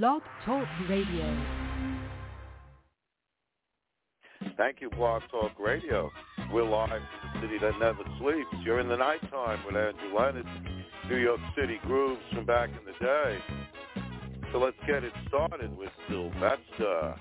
Blog Talk Radio. Thank you, Blog Talk Radio. We're live from the city that never sleeps. You're in the nighttime with Andrew Leonard, New York City grooves from back in the day. So let's get it started with Sylvester.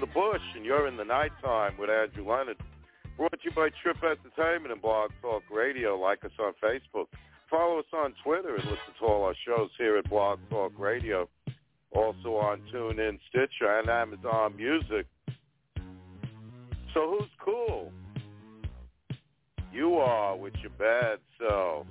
In the bush, and you're in the nighttime with Andrew Leonard. Brought to you by Trip Entertainment and Blog Talk Radio. Like us on Facebook. Follow us on Twitter and listen to all our shows here at Blog Talk Radio. Also on TuneIn, Stitcher, and Amazon Music. So who's cool? You are with your bad self.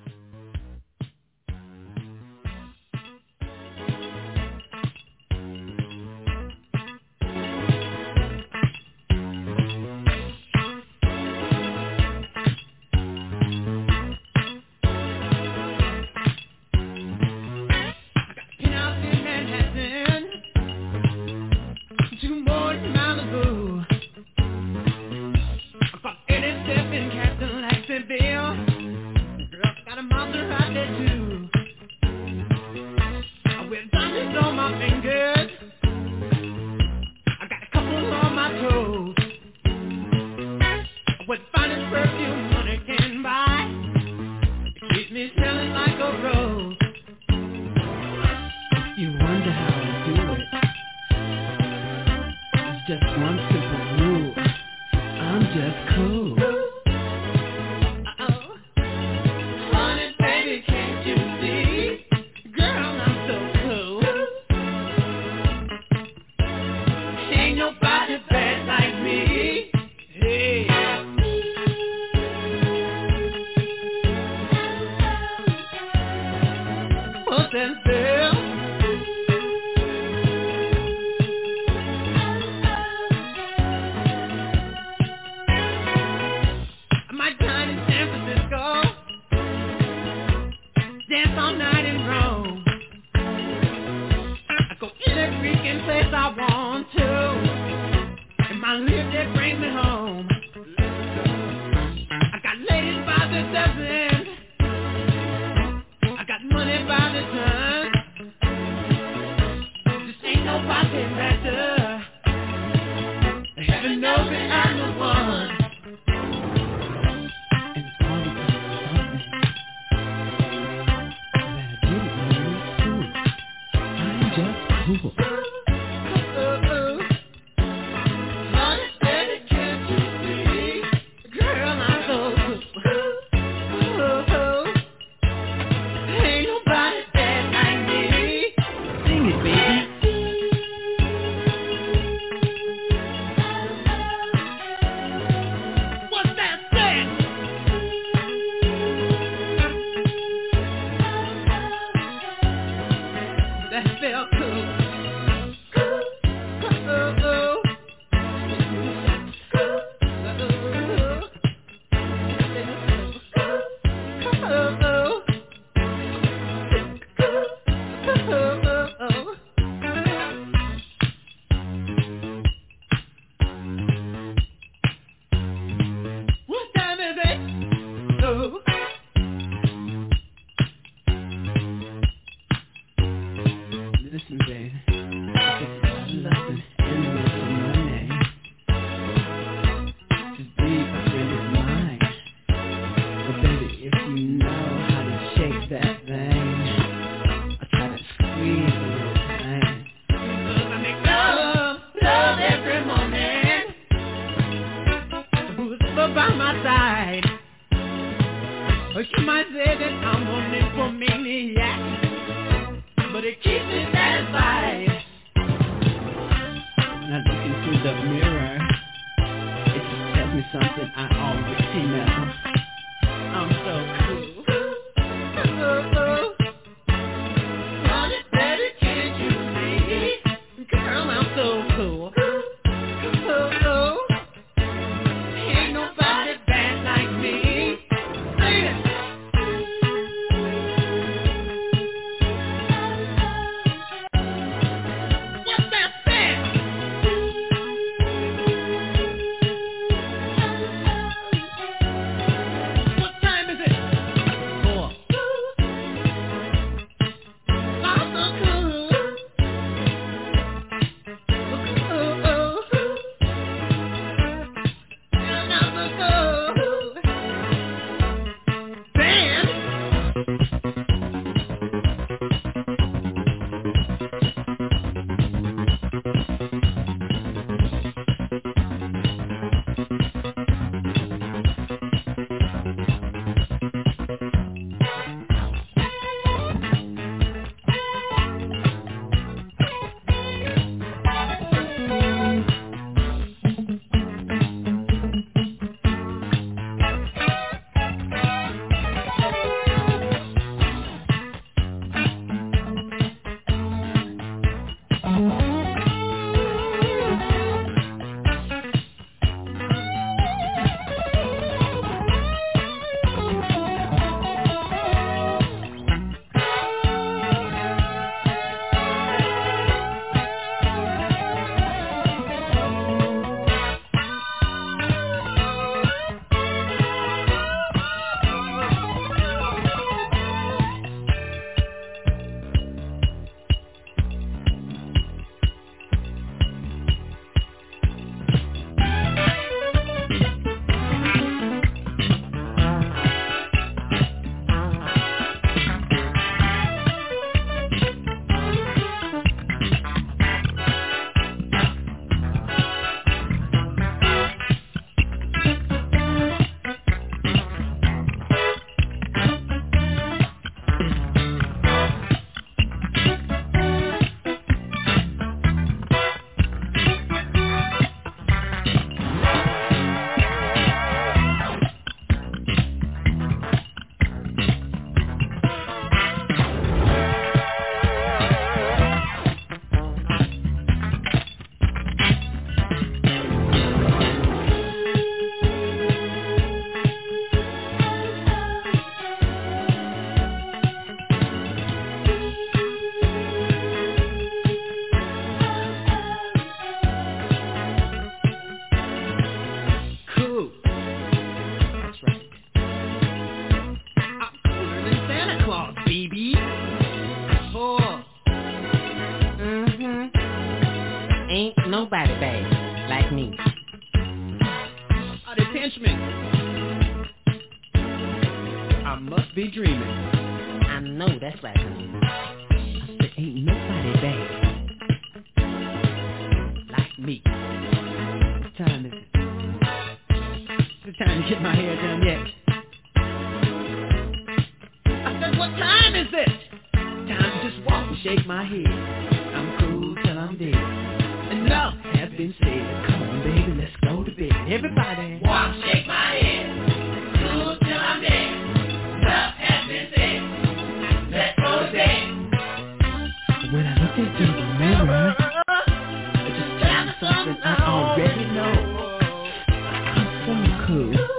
I'm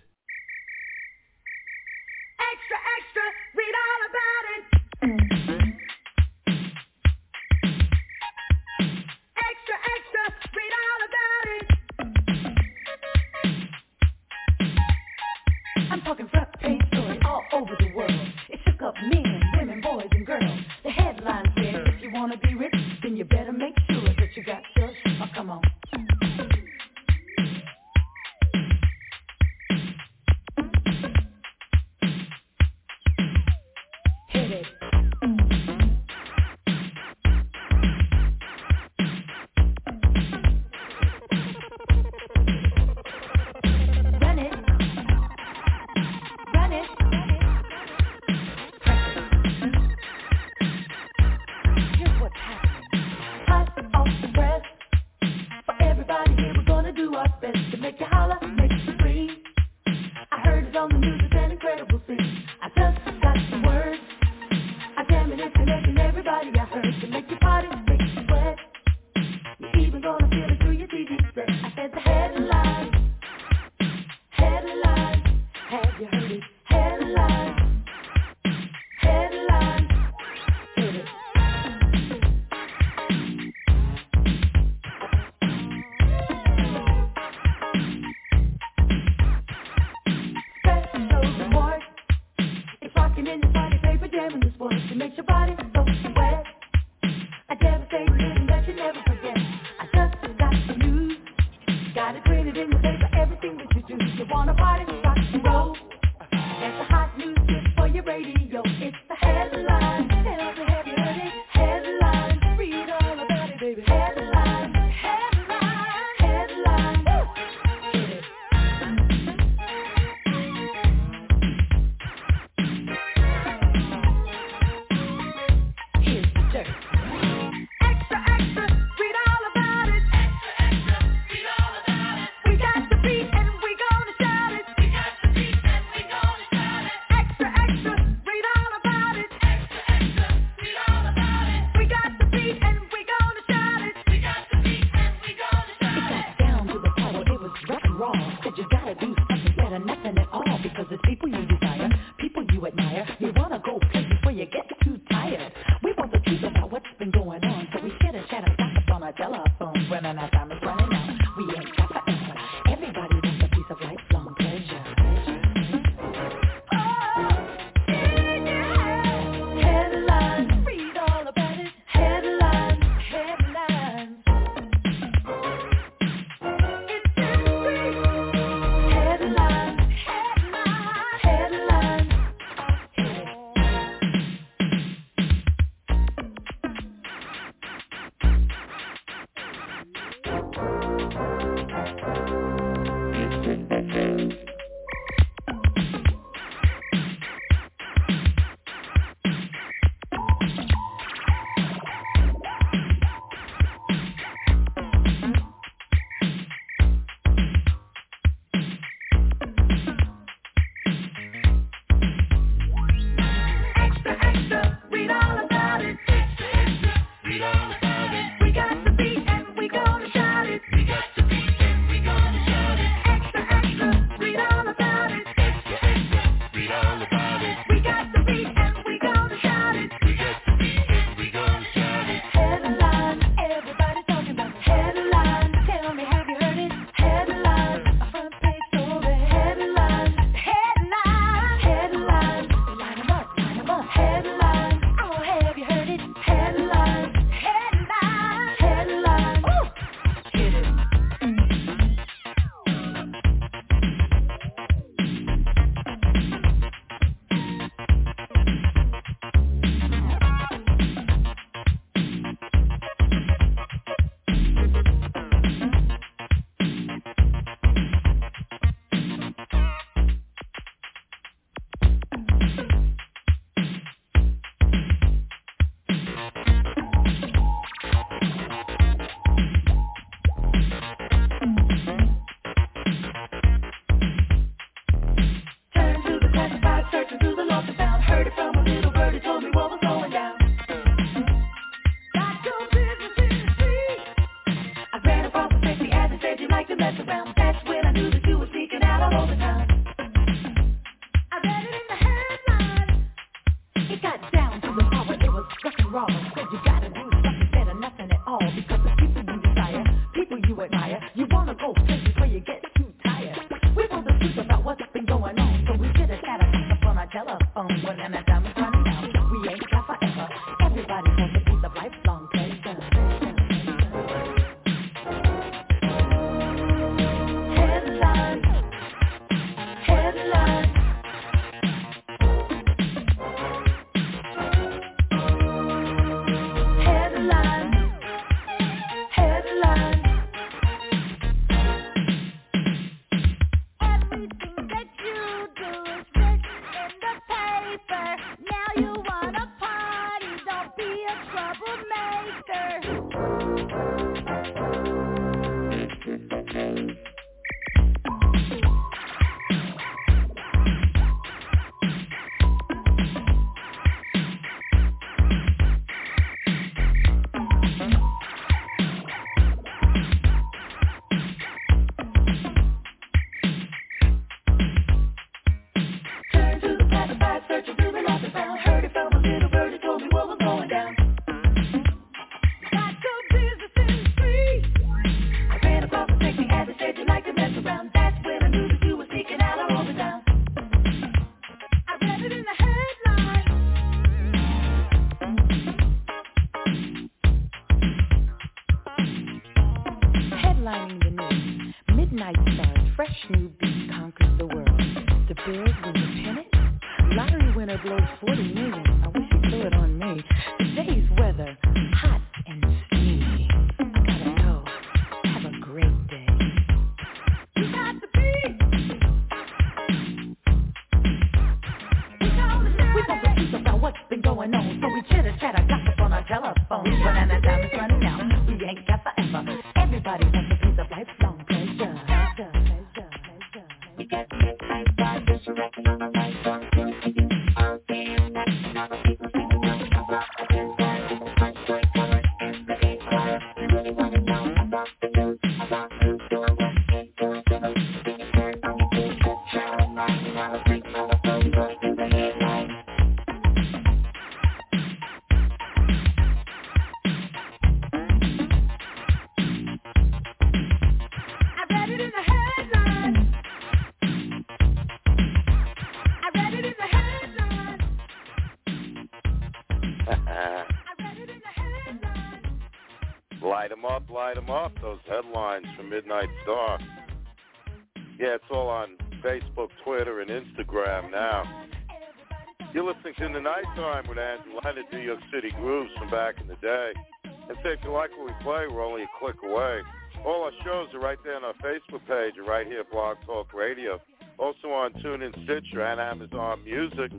Listening to The Nighttime with Leonard, New York City Grooves from back in the day. And say if you like what we play, we're only a click away. All our shows are right there on our Facebook page and right here at Blog Talk Radio. Also on TuneIn Stitcher and Amazon Music.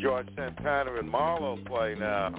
George Santana and Malo play now.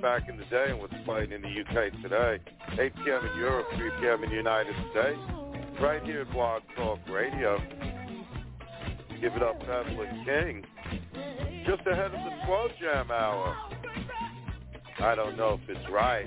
Back in the day and what's playing in the UK today. 8 p.m. in Europe, 3 p.m. in the United States. Right here at Blog Talk Radio. Give it up, Evelyn King. Just ahead of the slow jam hour. I don't know if it's right.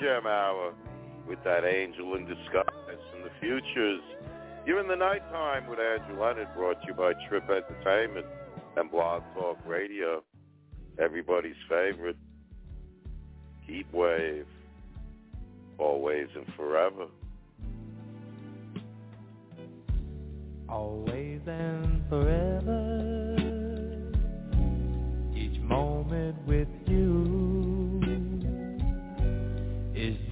Jam hour with that angel in disguise and the futures. You're in the nighttime with Andrew Leonard, brought to you by Trip Entertainment and Blog Talk Radio. Everybody's favorite. Heat wave. Always and forever. Always and forever.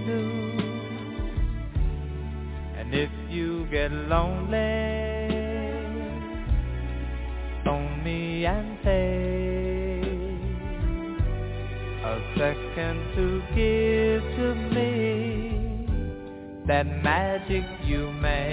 you. And if you get lonely, phone me and take a second to give to me that magic you make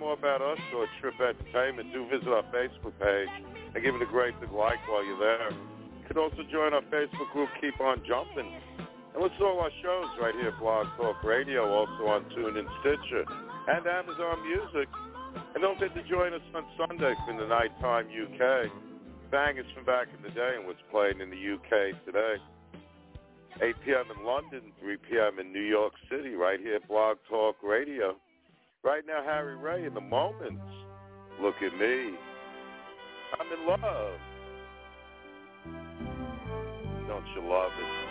more about us, or Trip Entertainment. Do visit our Facebook page and give it a great big like while you're there. You can also join our Facebook group, Keep On Jumping. And listen to all our shows right here at Blog Talk Radio, also on TuneIn Stitcher and Amazon Music. And don't forget to join us on Sunday from the nighttime UK. Bang is from back in the day and what's playing in the UK today. 8 p.m. in London, 3 p.m. in New York City, right here at Blog Talk Radio. Right now, Harry Ray in the moments. Look at me. I'm in love. Don't you love it?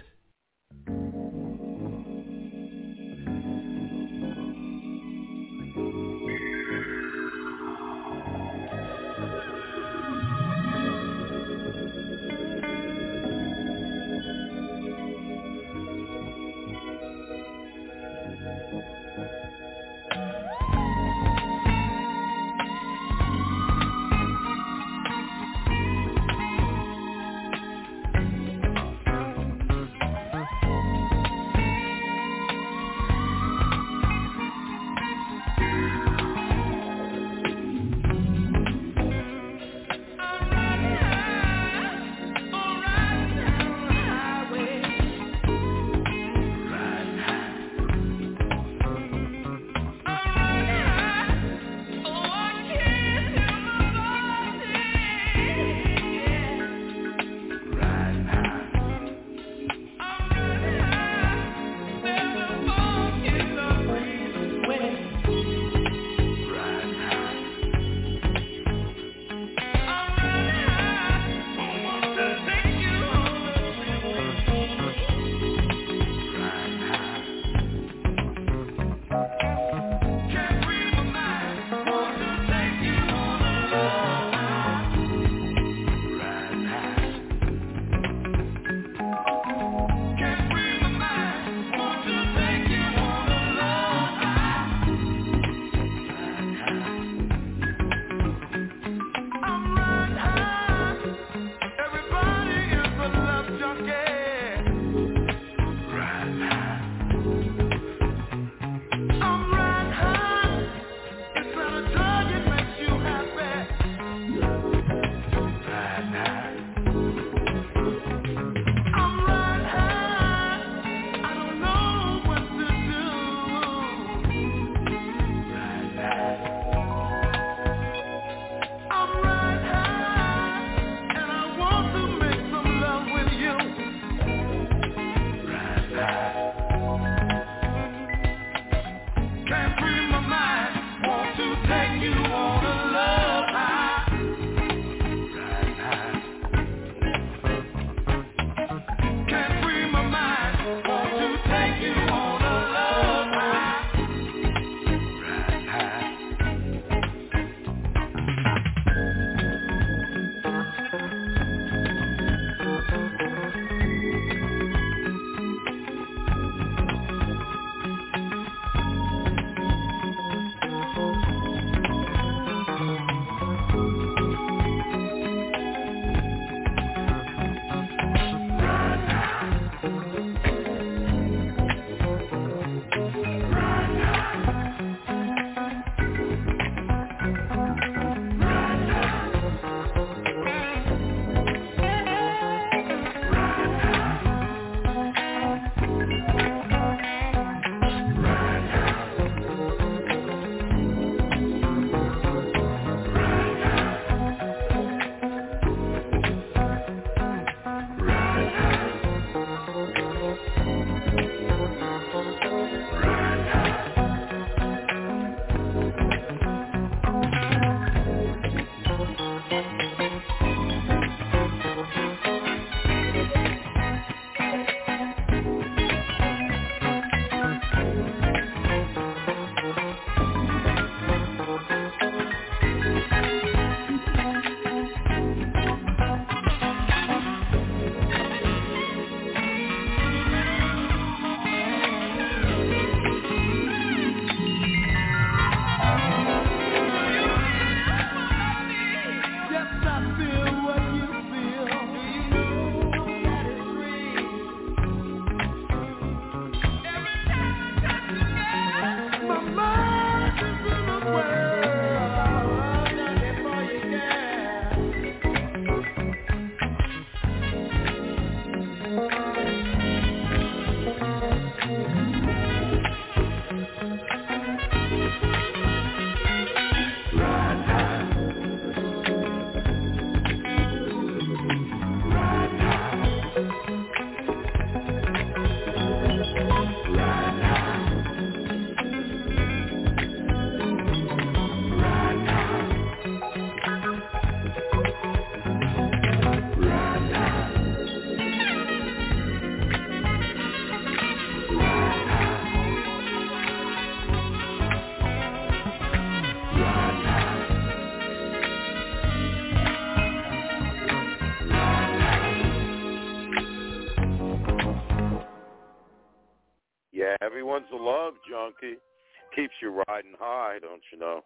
Keeps you riding high, don't you know?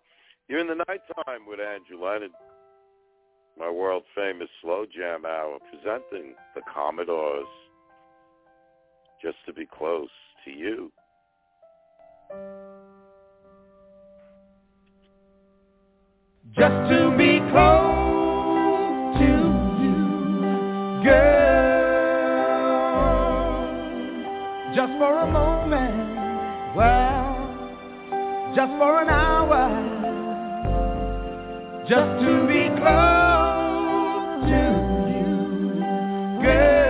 You're in the nighttime with Andrew Leonard, my world famous slow jam hour, presenting the Commodores. Just to be close to you. Just to be just for an hour. Just to be close to you, girl.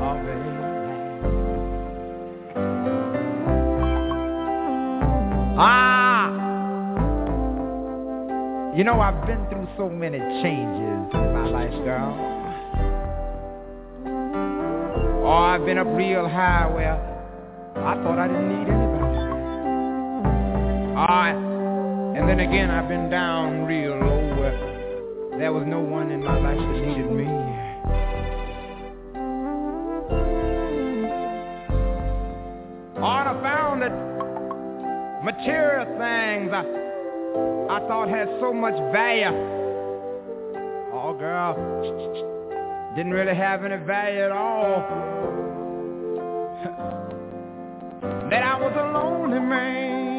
Oh, baby. Ah! You know, I've been through so many changes in my life, girl. Oh, I've been up real high where I thought I didn't need anybody. Ah, and then again, I've been down real low where there was no one in my life that needed me. Oh, and I found that material things I, I thought had so much value. Oh, girl, didn't really have any value at all. that I was a lonely man,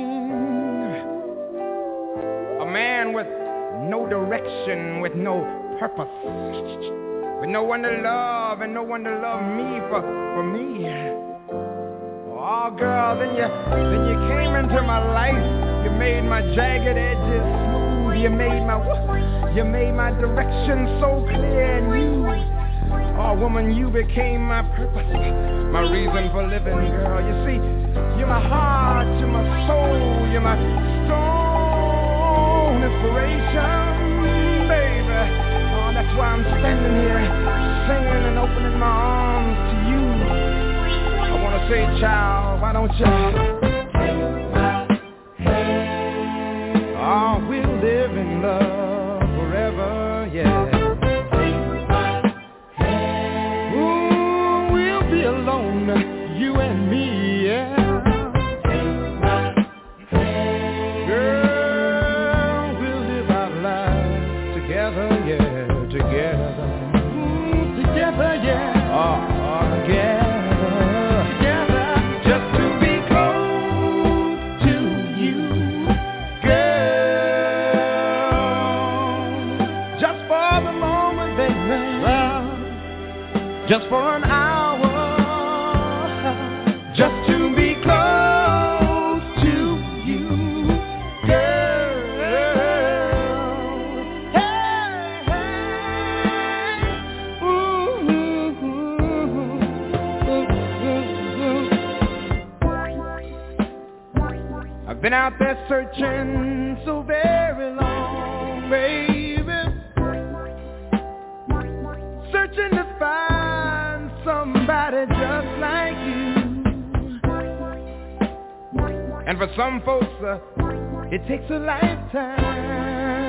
a man with no direction, with no purpose, with no one to love and no one to love me for, for me. Oh, girl, then you, then you came into my life. You made my jagged edges smooth. You made my, you made my direction so clear and you, oh, woman, you became my purpose, my reason for living, girl. You see, you're my heart, you're my soul, you're my strong inspiration, baby. Oh, that's why I'm standing here, singing and opening my arms to you. I wanna say, child, why don't you been out there searching so very long, baby. And for some folks, uh, it takes a lifetime,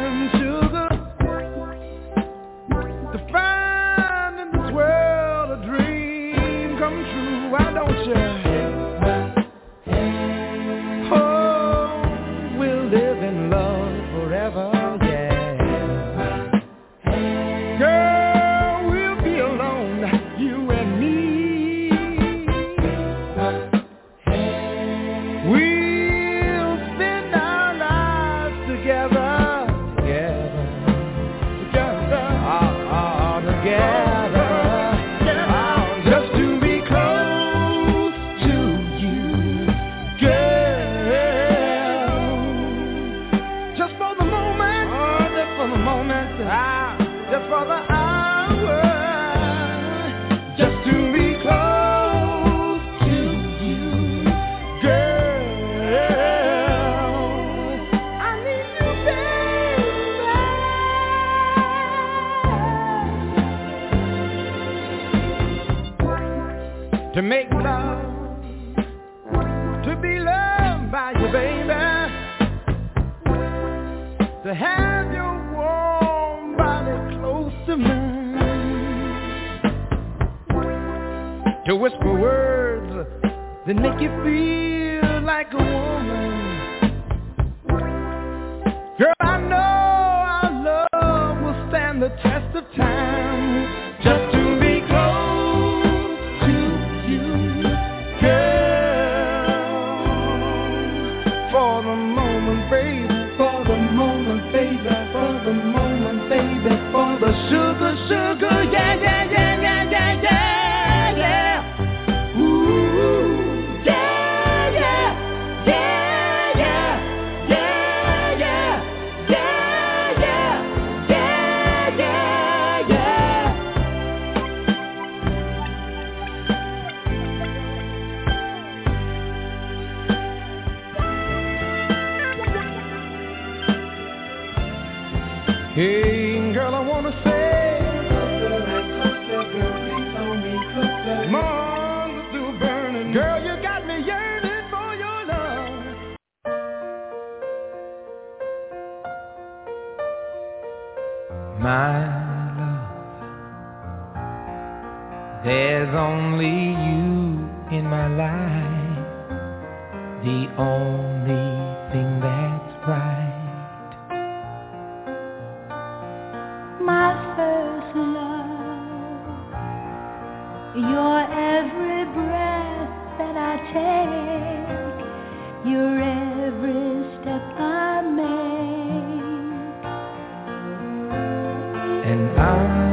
And I,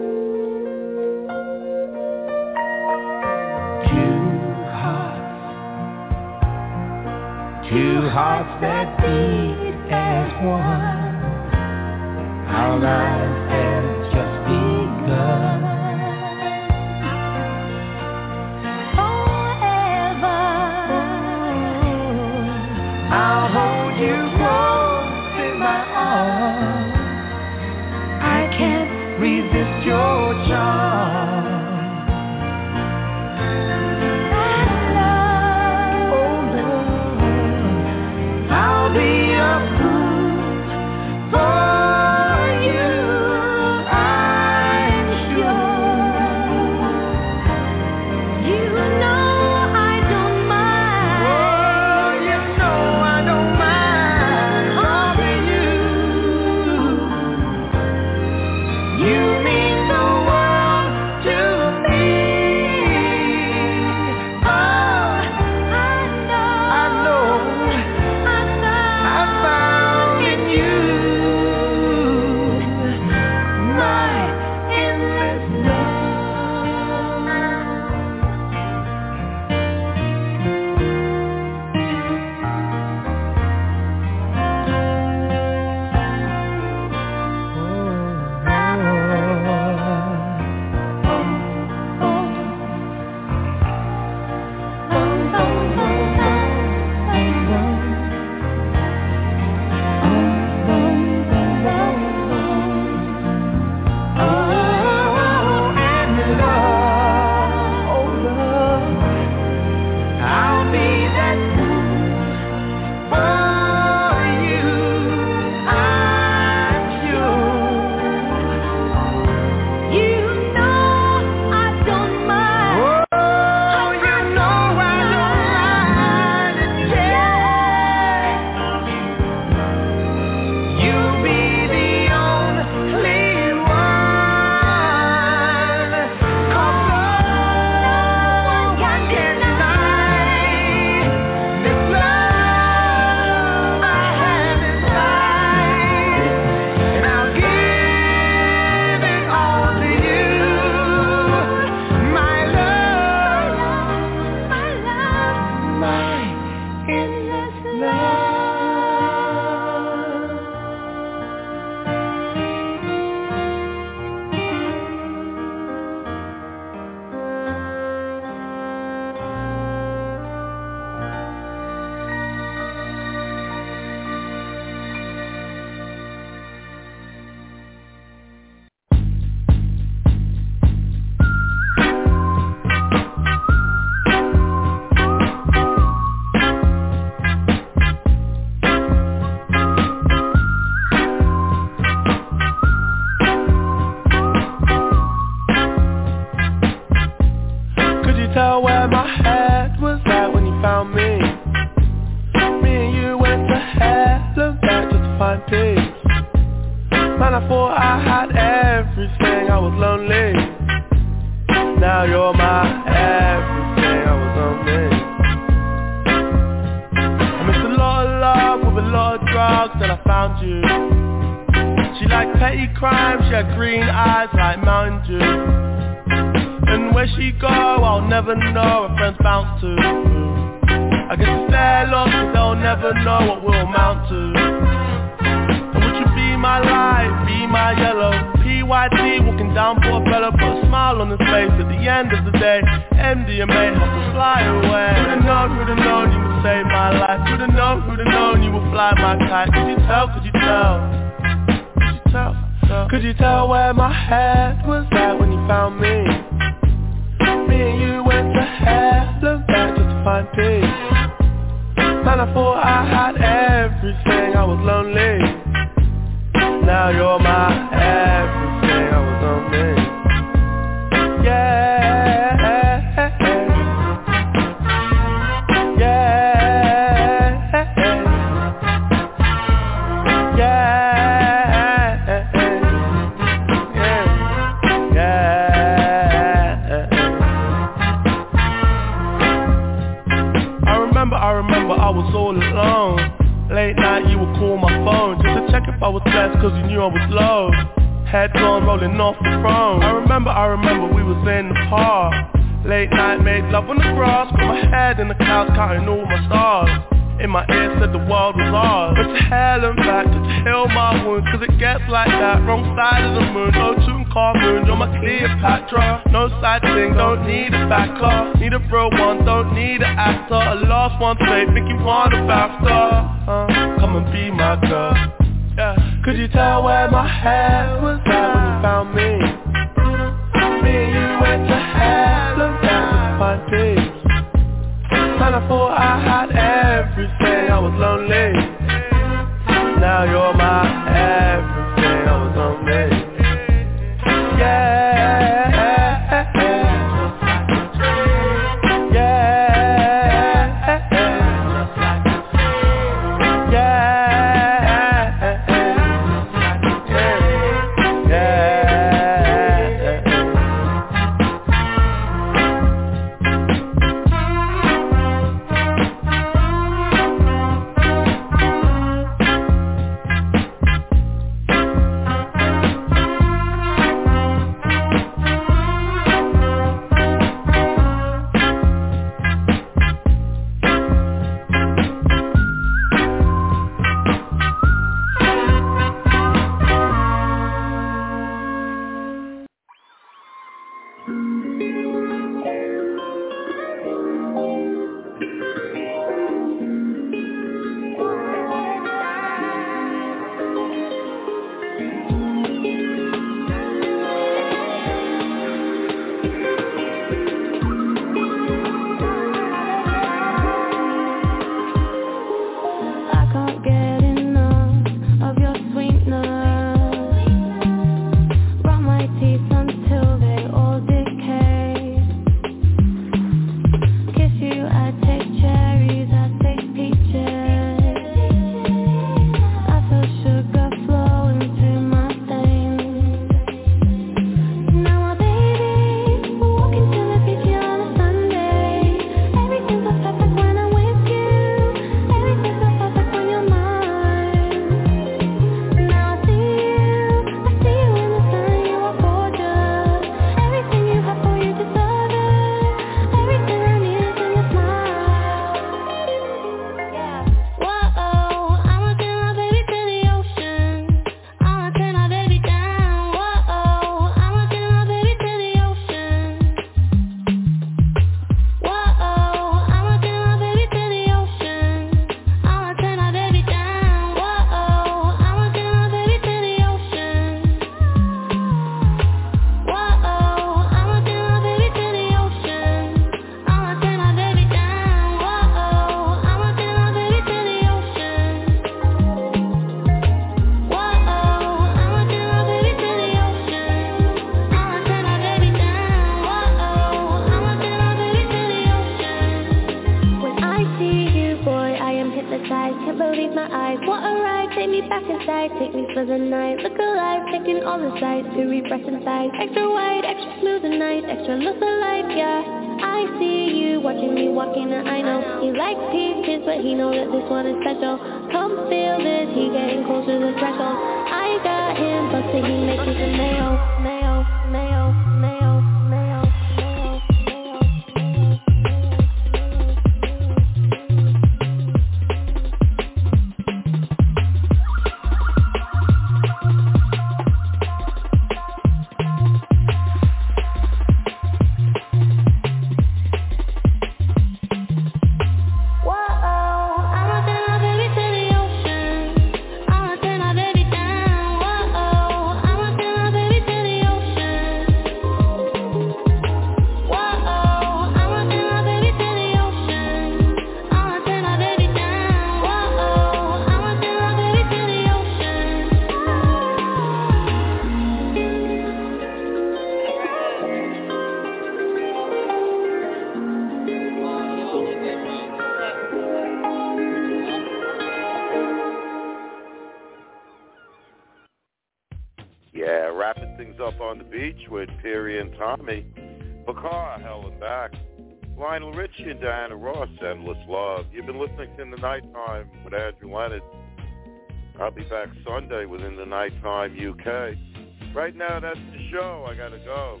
time UK. Right now, that's the show. I got to go.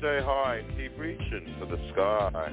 Say hi keep reaching for the sky.